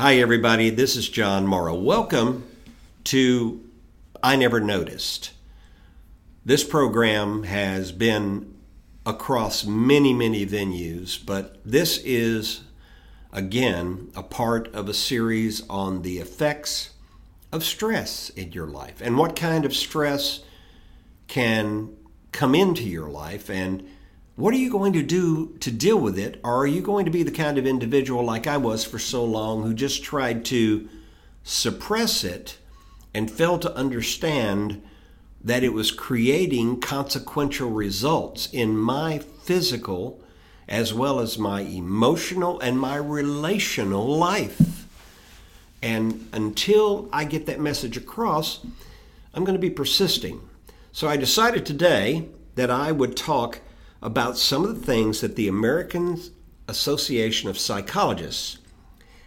Hi, everybody. This is John Morrow. Welcome to I Never Noticed. This program has been across many, many venues, but this is, again, a part of a series on the effects of stress in your life and what kind of stress can come into your life and what are you going to do to deal with it? Or are you going to be the kind of individual like I was for so long who just tried to suppress it and failed to understand that it was creating consequential results in my physical as well as my emotional and my relational life? And until I get that message across, I'm going to be persisting. So I decided today that I would talk about some of the things that the American Association of Psychologists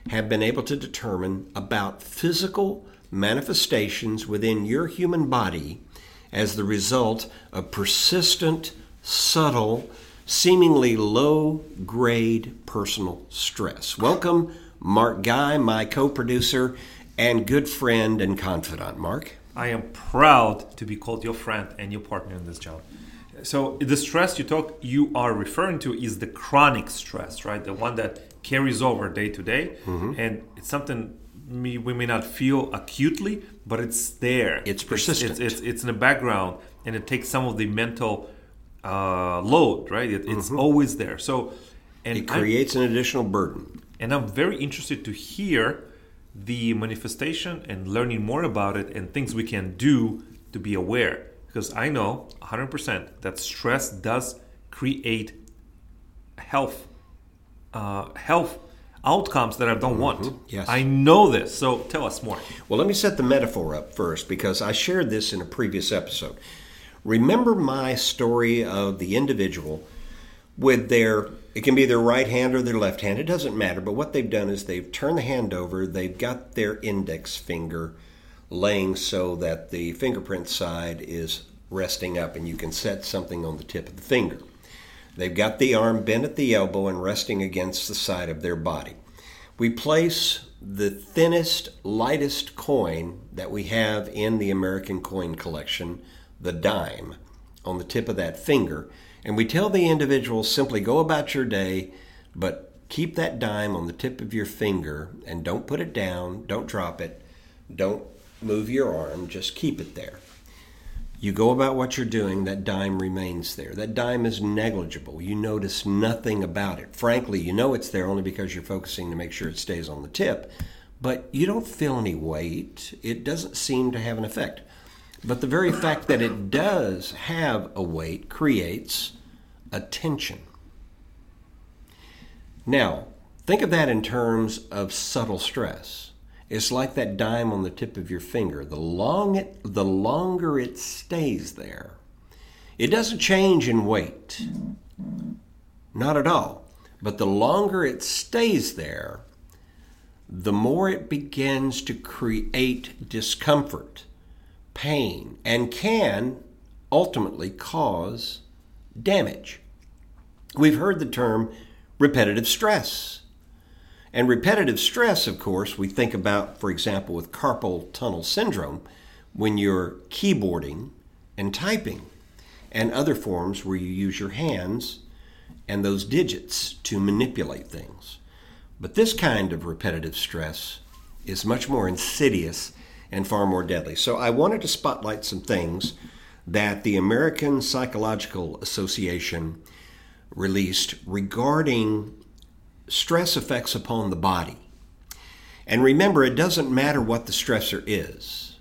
have been able to determine about physical manifestations within your human body as the result of persistent, subtle, seemingly low grade personal stress. Welcome, Mark Guy, my co producer and good friend and confidant. Mark. I am proud to be called your friend and your partner in this job so the stress you talk you are referring to is the chronic stress right? The one that carries over day to day. Mm-hmm. and it's something we, we may not feel acutely but it's there. It's persistent. it's, it's, it's, it's in the background and it takes some of the mental uh, load right? It, it's mm-hmm. always there. So and it creates I'm, an additional burden. And i'm very interested to hear the manifestation and learning more about it and things we can do to be aware because I know 100% that stress does create health uh, health outcomes that I don't mm-hmm. want. Yes. I know this. So tell us more. Well, let me set the metaphor up first because I shared this in a previous episode. Remember my story of the individual with their it can be their right hand or their left hand, it doesn't matter, but what they've done is they've turned the hand over, they've got their index finger laying so that the fingerprint side is resting up and you can set something on the tip of the finger. They've got the arm bent at the elbow and resting against the side of their body. We place the thinnest, lightest coin that we have in the American coin collection, the dime, on the tip of that finger, and we tell the individual simply go about your day, but keep that dime on the tip of your finger and don't put it down, don't drop it, don't move your arm, just keep it there. You go about what you're doing, that dime remains there. That dime is negligible. You notice nothing about it. Frankly, you know it's there only because you're focusing to make sure it stays on the tip, but you don't feel any weight. It doesn't seem to have an effect. But the very fact that it does have a weight creates a tension. Now, think of that in terms of subtle stress. It's like that dime on the tip of your finger. The long it, the longer it stays there, it doesn't change in weight. Not at all. But the longer it stays there, the more it begins to create discomfort, pain, and can ultimately cause damage. We've heard the term repetitive stress. And repetitive stress, of course, we think about, for example, with carpal tunnel syndrome, when you're keyboarding and typing, and other forms where you use your hands and those digits to manipulate things. But this kind of repetitive stress is much more insidious and far more deadly. So I wanted to spotlight some things that the American Psychological Association released regarding stress effects upon the body. And remember, it doesn't matter what the stressor is.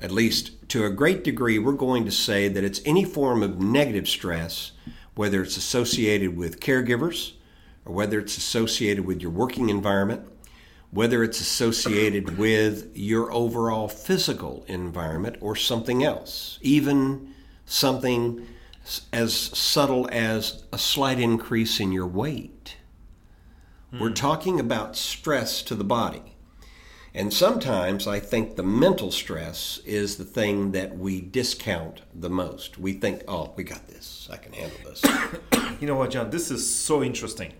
At least to a great degree, we're going to say that it's any form of negative stress, whether it's associated with caregivers, or whether it's associated with your working environment, whether it's associated with your overall physical environment, or something else, even something as subtle as a slight increase in your weight. We're hmm. talking about stress to the body. And sometimes I think the mental stress is the thing that we discount the most. We think, oh, we got this. I can handle this. you know what, John? This is so interesting.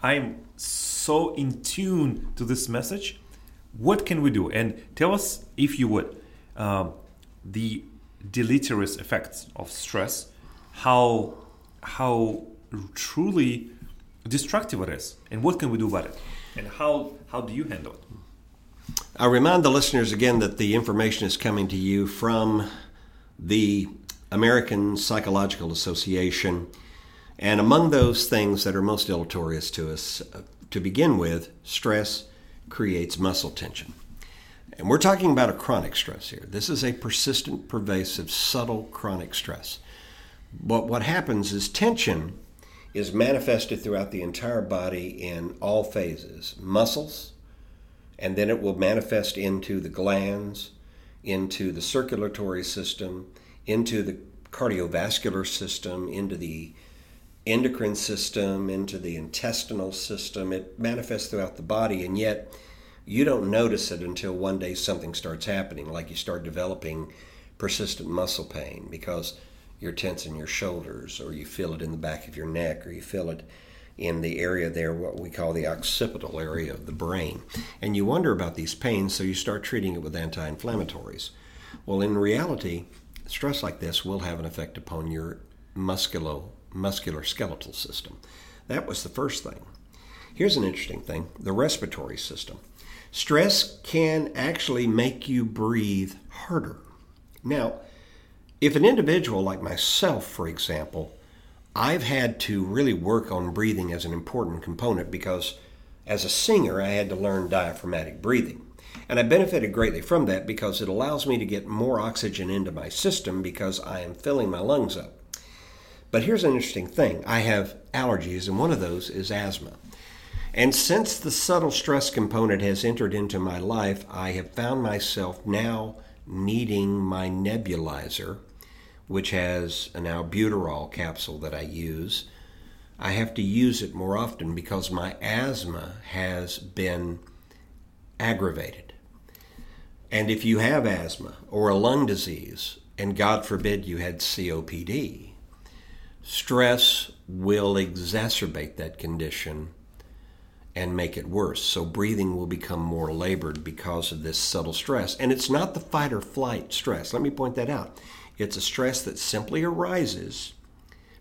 I'm so in tune to this message what can we do? And tell us, if you would, um, the deleterious effects of stress, how how truly destructive it is, and what can we do about it, and how how do you handle it? I remind the listeners again that the information is coming to you from the American Psychological Association. And among those things that are most deleterious to us, uh, to begin with, stress creates muscle tension. And we're talking about a chronic stress here. This is a persistent, pervasive, subtle chronic stress. But what happens is tension is manifested throughout the entire body in all phases muscles, and then it will manifest into the glands, into the circulatory system, into the cardiovascular system, into the endocrine system, into the intestinal system. It manifests throughout the body, and yet you don't notice it until one day something starts happening, like you start developing persistent muscle pain because you're tensing your shoulders, or you feel it in the back of your neck, or you feel it in the area there, what we call the occipital area of the brain. And you wonder about these pains, so you start treating it with anti inflammatories. Well, in reality, stress like this will have an effect upon your musculo, muscular skeletal system. That was the first thing. Here's an interesting thing the respiratory system. Stress can actually make you breathe harder. Now, if an individual like myself, for example, I've had to really work on breathing as an important component because as a singer, I had to learn diaphragmatic breathing. And I benefited greatly from that because it allows me to get more oxygen into my system because I am filling my lungs up. But here's an interesting thing I have allergies, and one of those is asthma. And since the subtle stress component has entered into my life, I have found myself now needing my nebulizer, which has an albuterol capsule that I use. I have to use it more often because my asthma has been aggravated. And if you have asthma or a lung disease, and God forbid you had COPD, stress will exacerbate that condition and make it worse. So breathing will become more labored because of this subtle stress. And it's not the fight or flight stress. Let me point that out. It's a stress that simply arises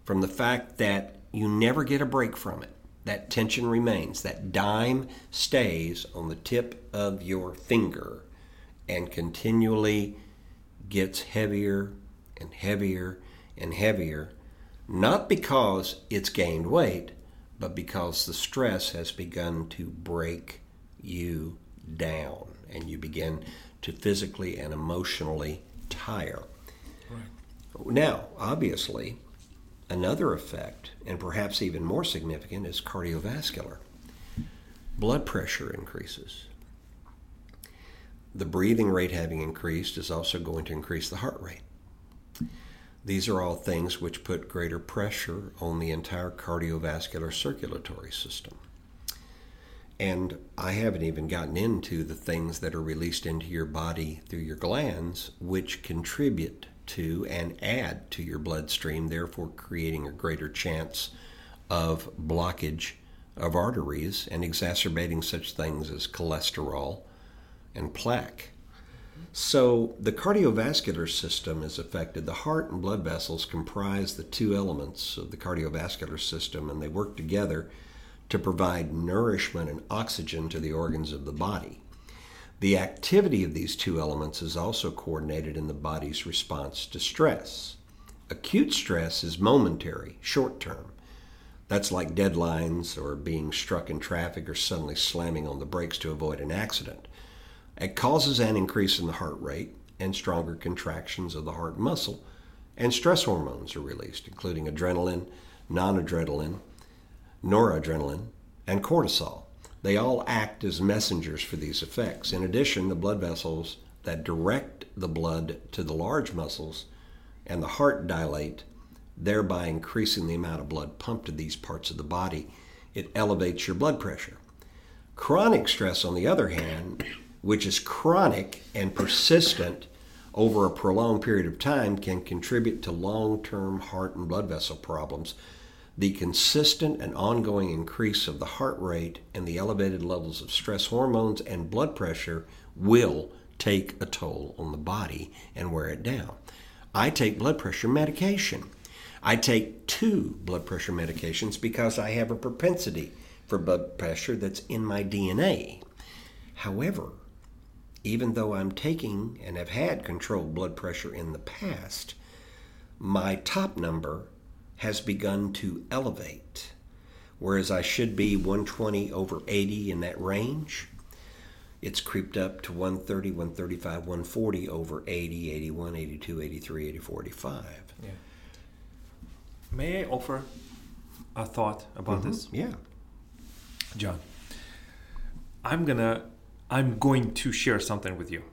from the fact that you never get a break from it. That tension remains. That dime stays on the tip of your finger and continually gets heavier and heavier and heavier, not because it's gained weight, but because the stress has begun to break you down and you begin to physically and emotionally tire. Now, obviously, another effect, and perhaps even more significant, is cardiovascular. Blood pressure increases. The breathing rate having increased is also going to increase the heart rate. These are all things which put greater pressure on the entire cardiovascular circulatory system. And I haven't even gotten into the things that are released into your body through your glands, which contribute to and add to your bloodstream, therefore creating a greater chance of blockage of arteries and exacerbating such things as cholesterol and plaque. So, the cardiovascular system is affected. The heart and blood vessels comprise the two elements of the cardiovascular system, and they work together to provide nourishment and oxygen to the organs of the body. The activity of these two elements is also coordinated in the body's response to stress. Acute stress is momentary, short term. That's like deadlines or being struck in traffic or suddenly slamming on the brakes to avoid an accident. It causes an increase in the heart rate and stronger contractions of the heart muscle, and stress hormones are released, including adrenaline, noradrenaline, noradrenaline, and cortisol. They all act as messengers for these effects. In addition, the blood vessels that direct the blood to the large muscles and the heart dilate, thereby increasing the amount of blood pumped to these parts of the body. It elevates your blood pressure. Chronic stress, on the other hand, which is chronic and persistent over a prolonged period of time, can contribute to long term heart and blood vessel problems the consistent and ongoing increase of the heart rate and the elevated levels of stress hormones and blood pressure will take a toll on the body and wear it down. I take blood pressure medication. I take two blood pressure medications because I have a propensity for blood pressure that's in my DNA. However, even though I'm taking and have had controlled blood pressure in the past, my top number has begun to elevate. Whereas I should be 120 over 80 in that range, it's creeped up to 130, 135, 140 over 80, 81, 82, 83, 84, 85. Yeah. May I offer a thought about this? Mm-hmm. Yeah. John. I'm gonna I'm going to share something with you.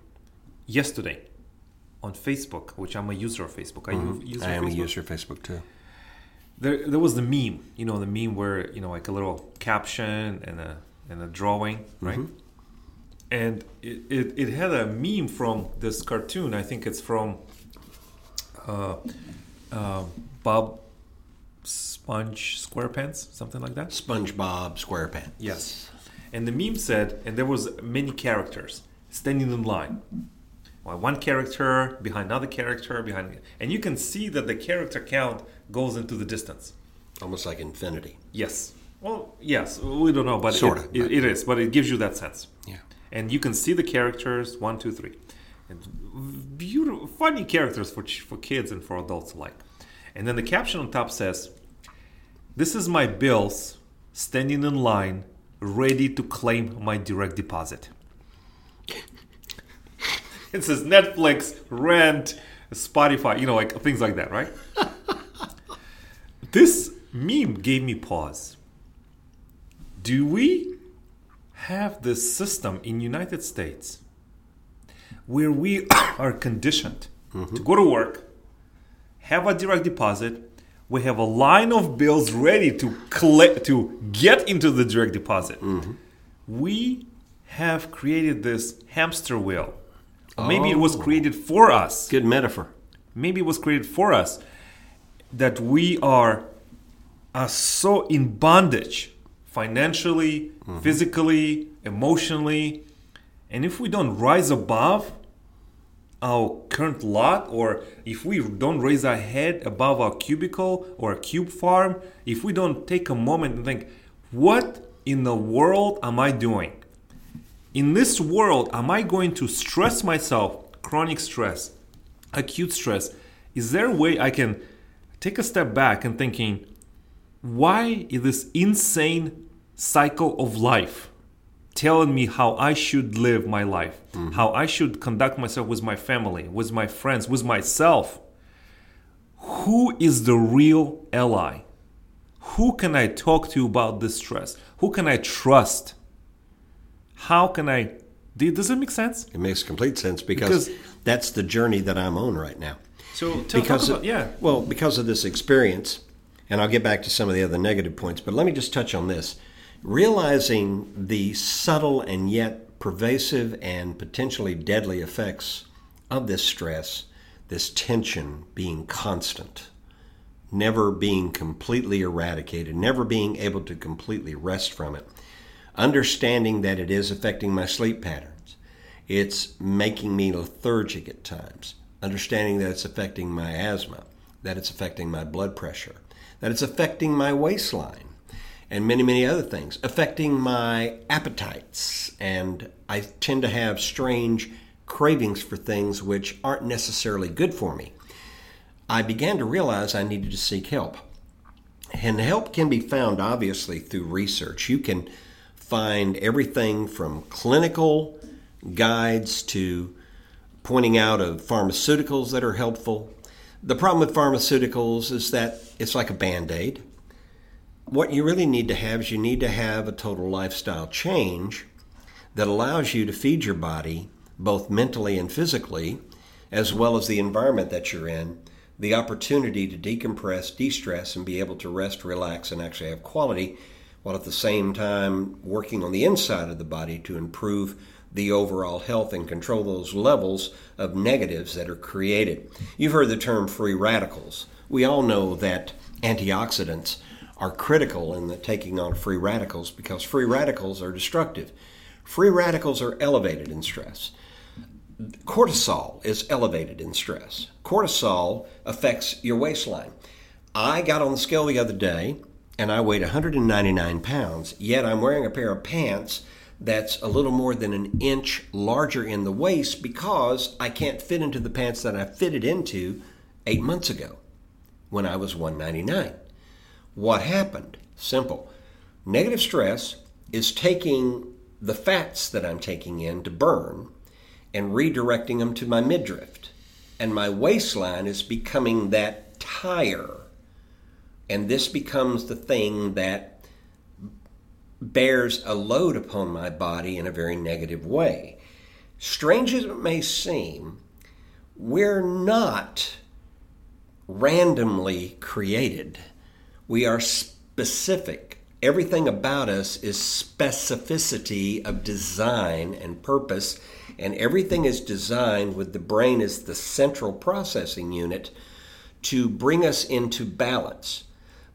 Yesterday on Facebook, which I'm a user of Facebook. Are you mm-hmm. a user I am a user of Facebook too. There, there was the meme, you know, the meme where you know, like a little caption and a and a drawing, right? And it, it, it had a meme from this cartoon. I think it's from uh, uh, Bob Sponge SquarePants, something like that. SpongeBob SquarePants. Yes. And the meme said, and there was many characters standing in line. One character behind another character behind, and you can see that the character count goes into the distance. Almost like infinity. Yes. Well, yes. We don't know, but it- Sorta, it, it is. But it gives you that sense. Yeah. And you can see the characters one, two, three, and beautiful, funny characters for for kids and for adults alike. And then the caption on top says, "This is my bills standing in line, ready to claim my direct deposit." it says Netflix, rent, Spotify, you know, like things like that, right? this meme gave me pause. Do we have this system in United States where we are conditioned mm-hmm. to go to work, have a direct deposit, we have a line of bills ready to collect to get into the direct deposit. Mm-hmm. We have created this hamster wheel. Maybe it was oh. created for us. Good metaphor. maybe it was created for us that we are are so in bondage financially mm-hmm. physically emotionally. And if we don't rise above our current lot or if we don't raise our head above our cubicle or a cube farm if we don't take a moment and think what in the world am i doing in this world, am I going to stress myself, chronic stress, acute stress? Is there a way I can take a step back and thinking, why is this insane cycle of life telling me how I should live my life, mm-hmm. how I should conduct myself with my family, with my friends, with myself? Who is the real ally? Who can I talk to about this stress? Who can I trust? How can I? Does it make sense? It makes complete sense because, Because- that's the journey that I'm on right now. So tell, because talk of, about, yeah, well, because of this experience, and I'll get back to some of the other negative points, but let me just touch on this. Realizing the subtle and yet pervasive and potentially deadly effects of this stress, this tension being constant, never being completely eradicated, never being able to completely rest from it, understanding that it is affecting my sleep patterns. It's making me lethargic at times. Understanding that it's affecting my asthma, that it's affecting my blood pressure, that it's affecting my waistline, and many, many other things, affecting my appetites. And I tend to have strange cravings for things which aren't necessarily good for me. I began to realize I needed to seek help. And help can be found obviously through research. You can find everything from clinical guides to pointing out of pharmaceuticals that are helpful. The problem with pharmaceuticals is that it's like a band aid. What you really need to have is you need to have a total lifestyle change that allows you to feed your body, both mentally and physically, as well as the environment that you're in, the opportunity to decompress, de stress, and be able to rest, relax, and actually have quality, while at the same time working on the inside of the body to improve the overall health and control those levels of negatives that are created. You've heard the term free radicals. We all know that antioxidants are critical in the taking on free radicals because free radicals are destructive. Free radicals are elevated in stress. Cortisol is elevated in stress. Cortisol affects your waistline. I got on the scale the other day and I weighed 199 pounds, yet I'm wearing a pair of pants that's a little more than an inch larger in the waist because I can't fit into the pants that I fitted into eight months ago when I was 199. What happened? Simple. Negative stress is taking the fats that I'm taking in to burn and redirecting them to my midriff. And my waistline is becoming that tire. And this becomes the thing that bears a load upon my body in a very negative way. Strange as it may seem, we're not randomly created. We are specific. Everything about us is specificity of design and purpose, and everything is designed with the brain as the central processing unit to bring us into balance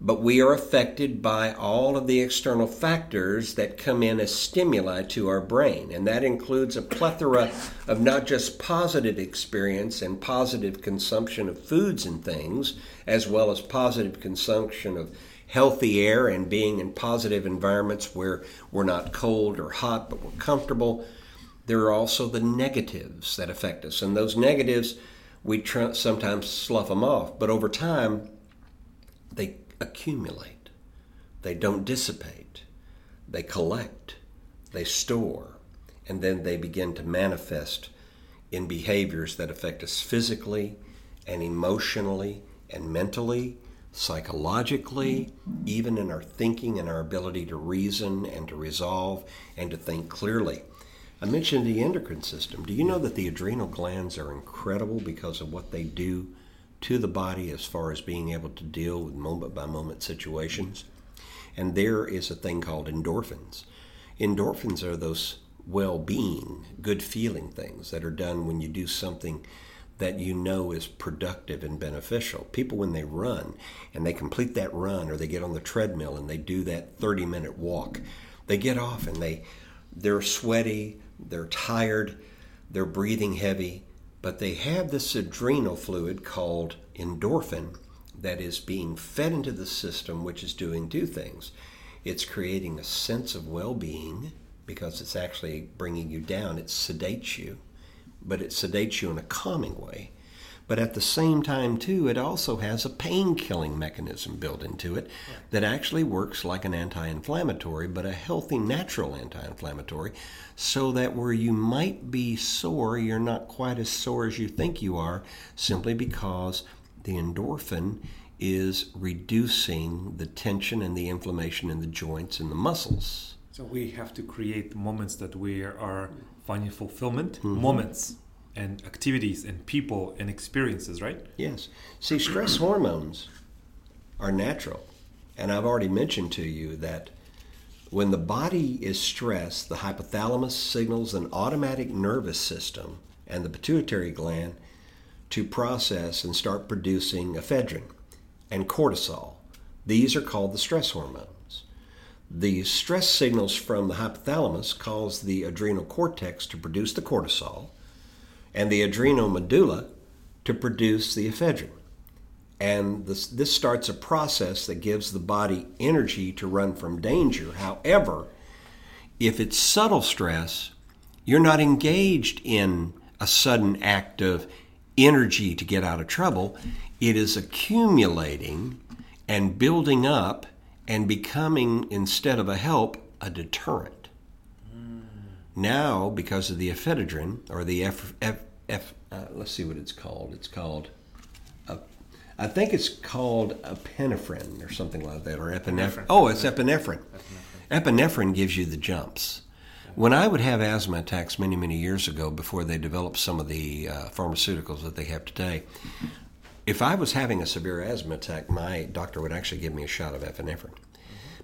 but we are affected by all of the external factors that come in as stimuli to our brain. And that includes a plethora of not just positive experience and positive consumption of foods and things, as well as positive consumption of healthy air and being in positive environments where we're not cold or hot, but we're comfortable. There are also the negatives that affect us. And those negatives, we tr- sometimes slough them off. But over time, they accumulate, they don't dissipate, they collect, they store, and then they begin to manifest in behaviors that affect us physically and emotionally and mentally, psychologically, even in our thinking and our ability to reason and to resolve and to think clearly. I mentioned the endocrine system. Do you know that the adrenal glands are incredible because of what they do to the body as far as being able to deal with moment by moment situations. And there is a thing called endorphins. Endorphins are those well being, good feeling things that are done when you do something that you know is productive and beneficial. People, when they run and they complete that run or they get on the treadmill and they do that 30 minute walk, they get off and they, they're sweaty, they're tired, they're breathing heavy, but they have this adrenal fluid called endorphin that is being fed into the system, which is doing two things. It's creating a sense of well being because it's actually bringing you down, it sedates you, but it sedates you in a calming way. But at the same time, too, it also has a pain killing mechanism built into it that actually works like an anti inflammatory, but a healthy, natural anti inflammatory, so that where you might be sore, you're not quite as sore as you think you are, simply because the endorphin is reducing the tension and the inflammation in the joints and the muscles. So we have to create moments that we are finding fulfillment, mm-hmm. moments and activities and people and experiences, right? Yes. See, stress hormones are natural. And I've already mentioned to you that when the body is stressed, the hypothalamus signals an automatic nervous system and the pituitary gland to process and start producing ephedrine and cortisol. These are called the stress hormones. The stress signals from the hypothalamus cause the adrenal cortex to produce the cortisol and the adrenal medulla to produce the ephedrine. And this, this starts a process that gives the body energy to run from danger. However, if it's subtle stress, you're not engaged in a sudden act of energy to get out of trouble. It is accumulating and building up and becoming, instead of a help, a deterrent. Now, because of the ephedrine or the F, F, F uh, let's see what it's called. It's called, uh, I think it's called epinephrine or something like that, or epinephrine. Oh, it's epinephrine. epinephrine. Epinephrine gives you the jumps. When I would have asthma attacks many, many years ago, before they developed some of the uh, pharmaceuticals that they have today, if I was having a severe asthma attack, my doctor would actually give me a shot of epinephrine.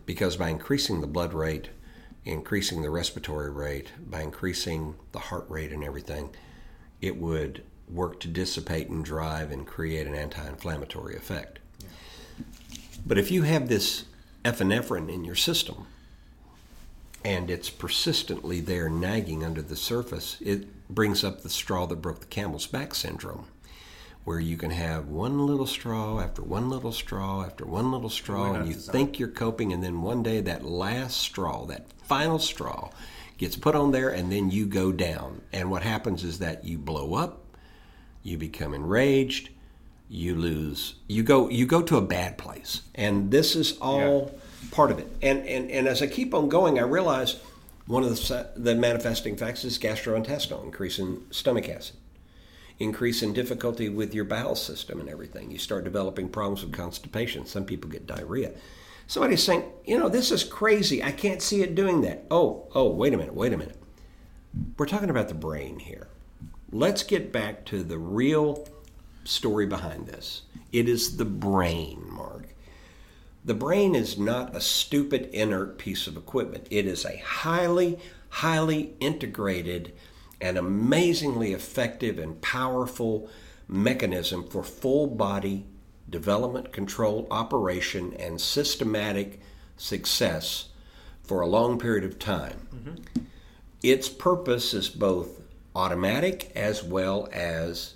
Because by increasing the blood rate increasing the respiratory rate, by increasing the heart rate and everything, it would work to dissipate and drive and create an anti inflammatory effect. Yeah. But if you have this epinephrine in your system and it's persistently there nagging under the surface, it brings up the straw that broke the camel's back syndrome, where you can have one little straw after one little straw after one little straw, and you think you're coping, and then one day that last straw, that final straw, gets put on there, and then you go down. And what happens is that you blow up, you become enraged, you lose, you go, you go to a bad place, and this is all. Yeah part of it. And, and, and as I keep on going, I realize one of the, the manifesting facts is gastrointestinal, increase in stomach acid, increase in difficulty with your bowel system and everything. You start developing problems with constipation. Some people get diarrhea. Somebody's saying, you know, this is crazy. I can't see it doing that. Oh, oh, wait a minute, wait a minute. We're talking about the brain here. Let's get back to the real story behind this. It is the brain, Mark. The brain is not a stupid, inert piece of equipment. It is a highly, highly integrated and amazingly effective and powerful mechanism for full body development, control, operation, and systematic success for a long period of time. Mm-hmm. Its purpose is both automatic as well as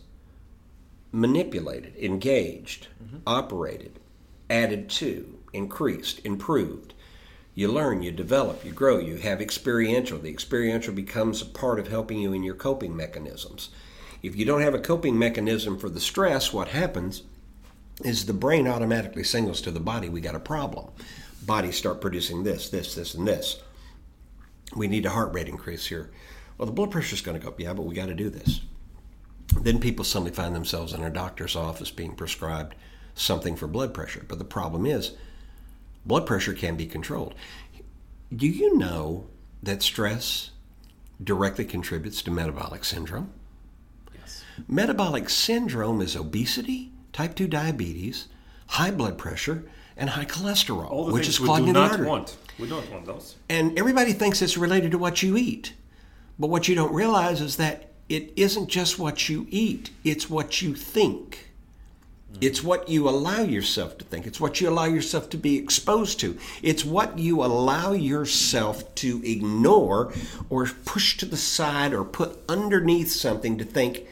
manipulated, engaged, mm-hmm. operated, added to increased, improved. You learn, you develop, you grow, you have experiential. The experiential becomes a part of helping you in your coping mechanisms. If you don't have a coping mechanism for the stress, what happens is the brain automatically signals to the body, we got a problem. Bodies start producing this, this, this, and this. We need a heart rate increase here. Well, the blood pressure is going to go up. Yeah, but we got to do this. Then people suddenly find themselves in a doctor's office being prescribed something for blood pressure. But the problem is, blood pressure can be controlled. Do you know that stress directly contributes to metabolic syndrome? Yes. Metabolic syndrome is obesity, type 2 diabetes, high blood pressure, and high cholesterol, which is clogging the artery. Want. We don't want those. And everybody thinks it's related to what you eat. But what you don't realize is that it isn't just what you eat, it's what you think. Mm-hmm. It's what you allow yourself to think. It's what you allow yourself to be exposed to. It's what you allow yourself to ignore or push to the side or put underneath something to think,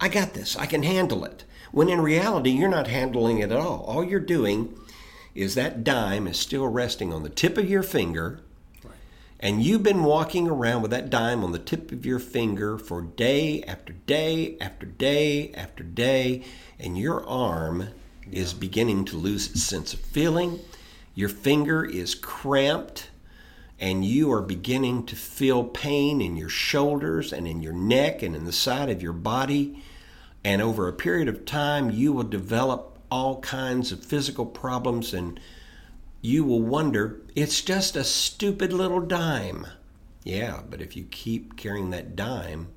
I got this, I can handle it. When in reality, you're not handling it at all. All you're doing is that dime is still resting on the tip of your finger and you've been walking around with that dime on the tip of your finger for day after day after day after day, and your arm yeah. is beginning to lose its sense of feeling. Your finger is cramped, and you are beginning to feel pain in your shoulders and in your neck and in the side of your body. And over a period of time, you will develop all kinds of physical problems and you will wonder, it's just a stupid little dime. Yeah, but if you keep carrying that dime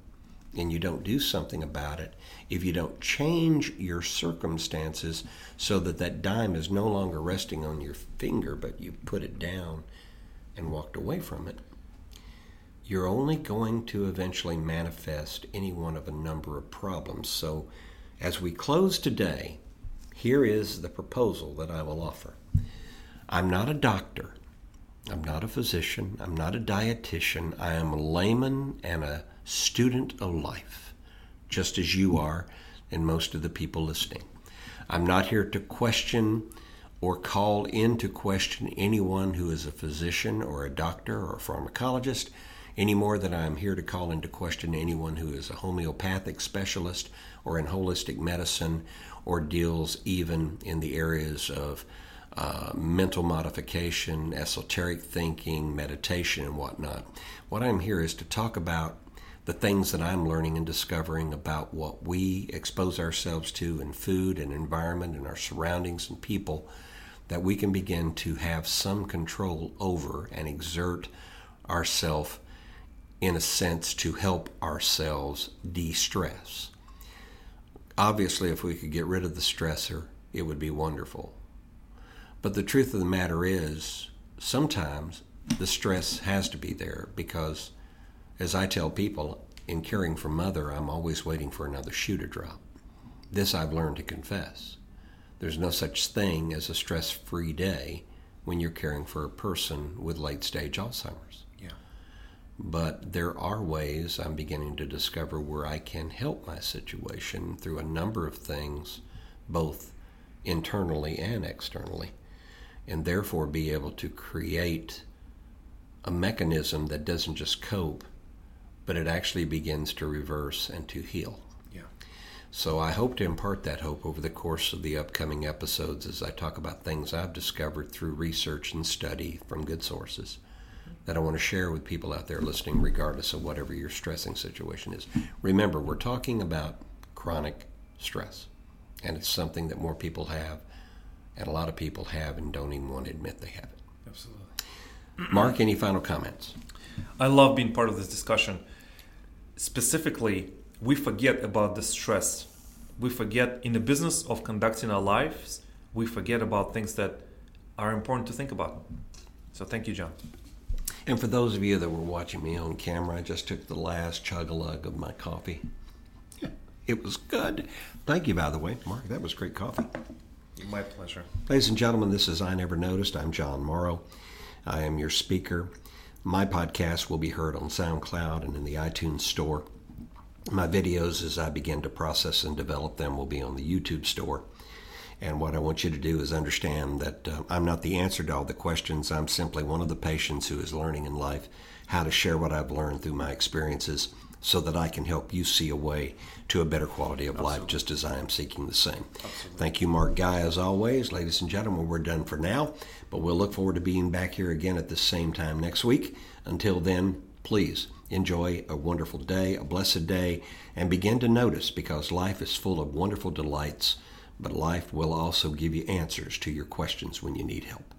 and you don't do something about it, if you don't change your circumstances so that that dime is no longer resting on your finger, but you put it down and walked away from it, you're only going to eventually manifest any one of a number of problems. So, as we close today, here is the proposal that I will offer. I'm not a doctor. I'm not a physician. I'm not a dietitian. I am a layman and a student of life, just as you are and most of the people listening. I'm not here to question or call into question anyone who is a physician or a doctor or a pharmacologist any more than I'm here to call into question anyone who is a homeopathic specialist or in holistic medicine or deals even in the areas of uh, mental modification, esoteric thinking, meditation, and whatnot. What I'm here is to talk about the things that I'm learning and discovering about what we expose ourselves to in food and environment and our surroundings and people that we can begin to have some control over and exert ourselves in a sense to help ourselves de stress. Obviously, if we could get rid of the stressor, it would be wonderful. But the truth of the matter is, sometimes the stress has to be there because, as I tell people, in caring for mother, I'm always waiting for another shoe to drop. This I've learned to confess. There's no such thing as a stress free day when you're caring for a person with late stage Alzheimer's. Yeah. But there are ways I'm beginning to discover where I can help my situation through a number of things, both internally and externally, and therefore be able to create a mechanism that doesn't just cope, but it actually begins to reverse and to heal. Yeah. So I hope to impart that hope over the course of the upcoming episodes as I talk about things I've discovered through research and study from good sources that I want to share with people out there listening, regardless of whatever your stressing situation is. Remember, we're talking about chronic stress, and it's something that more people have, and a lot of people have and don't even want to admit they have it. Absolutely. Mark, any final comments? I love being part of this discussion. Specifically, we forget about the stress. We forget in the business of conducting our lives, we forget about things that are important to think about. So thank you, John. And for those of you that were watching me on camera, I just took the last chug a lug of my coffee. Yeah, It was good. Thank you, by the way, Mark. That was great coffee. My pleasure. Ladies and gentlemen, this is I Never Noticed. I'm John Morrow. I am your speaker. My podcast will be heard on SoundCloud and in the iTunes Store. My videos, as I begin to process and develop them, will be on the YouTube Store. And what I want you to do is understand that uh, I'm not the answer to all the questions. I'm simply one of the patients who is learning in life how to share what I've learned through my experiences so that I can help you see a way to a better quality of life just as I am seeking the same. Thank you, Mark Guy, as always. Ladies and gentlemen, we're done for now, but we'll look forward to being back here again at the same time next week. Until then, please enjoy a wonderful day, a blessed day, and begin to notice because life is full of wonderful delights, but life will also give you answers to your questions when you need help.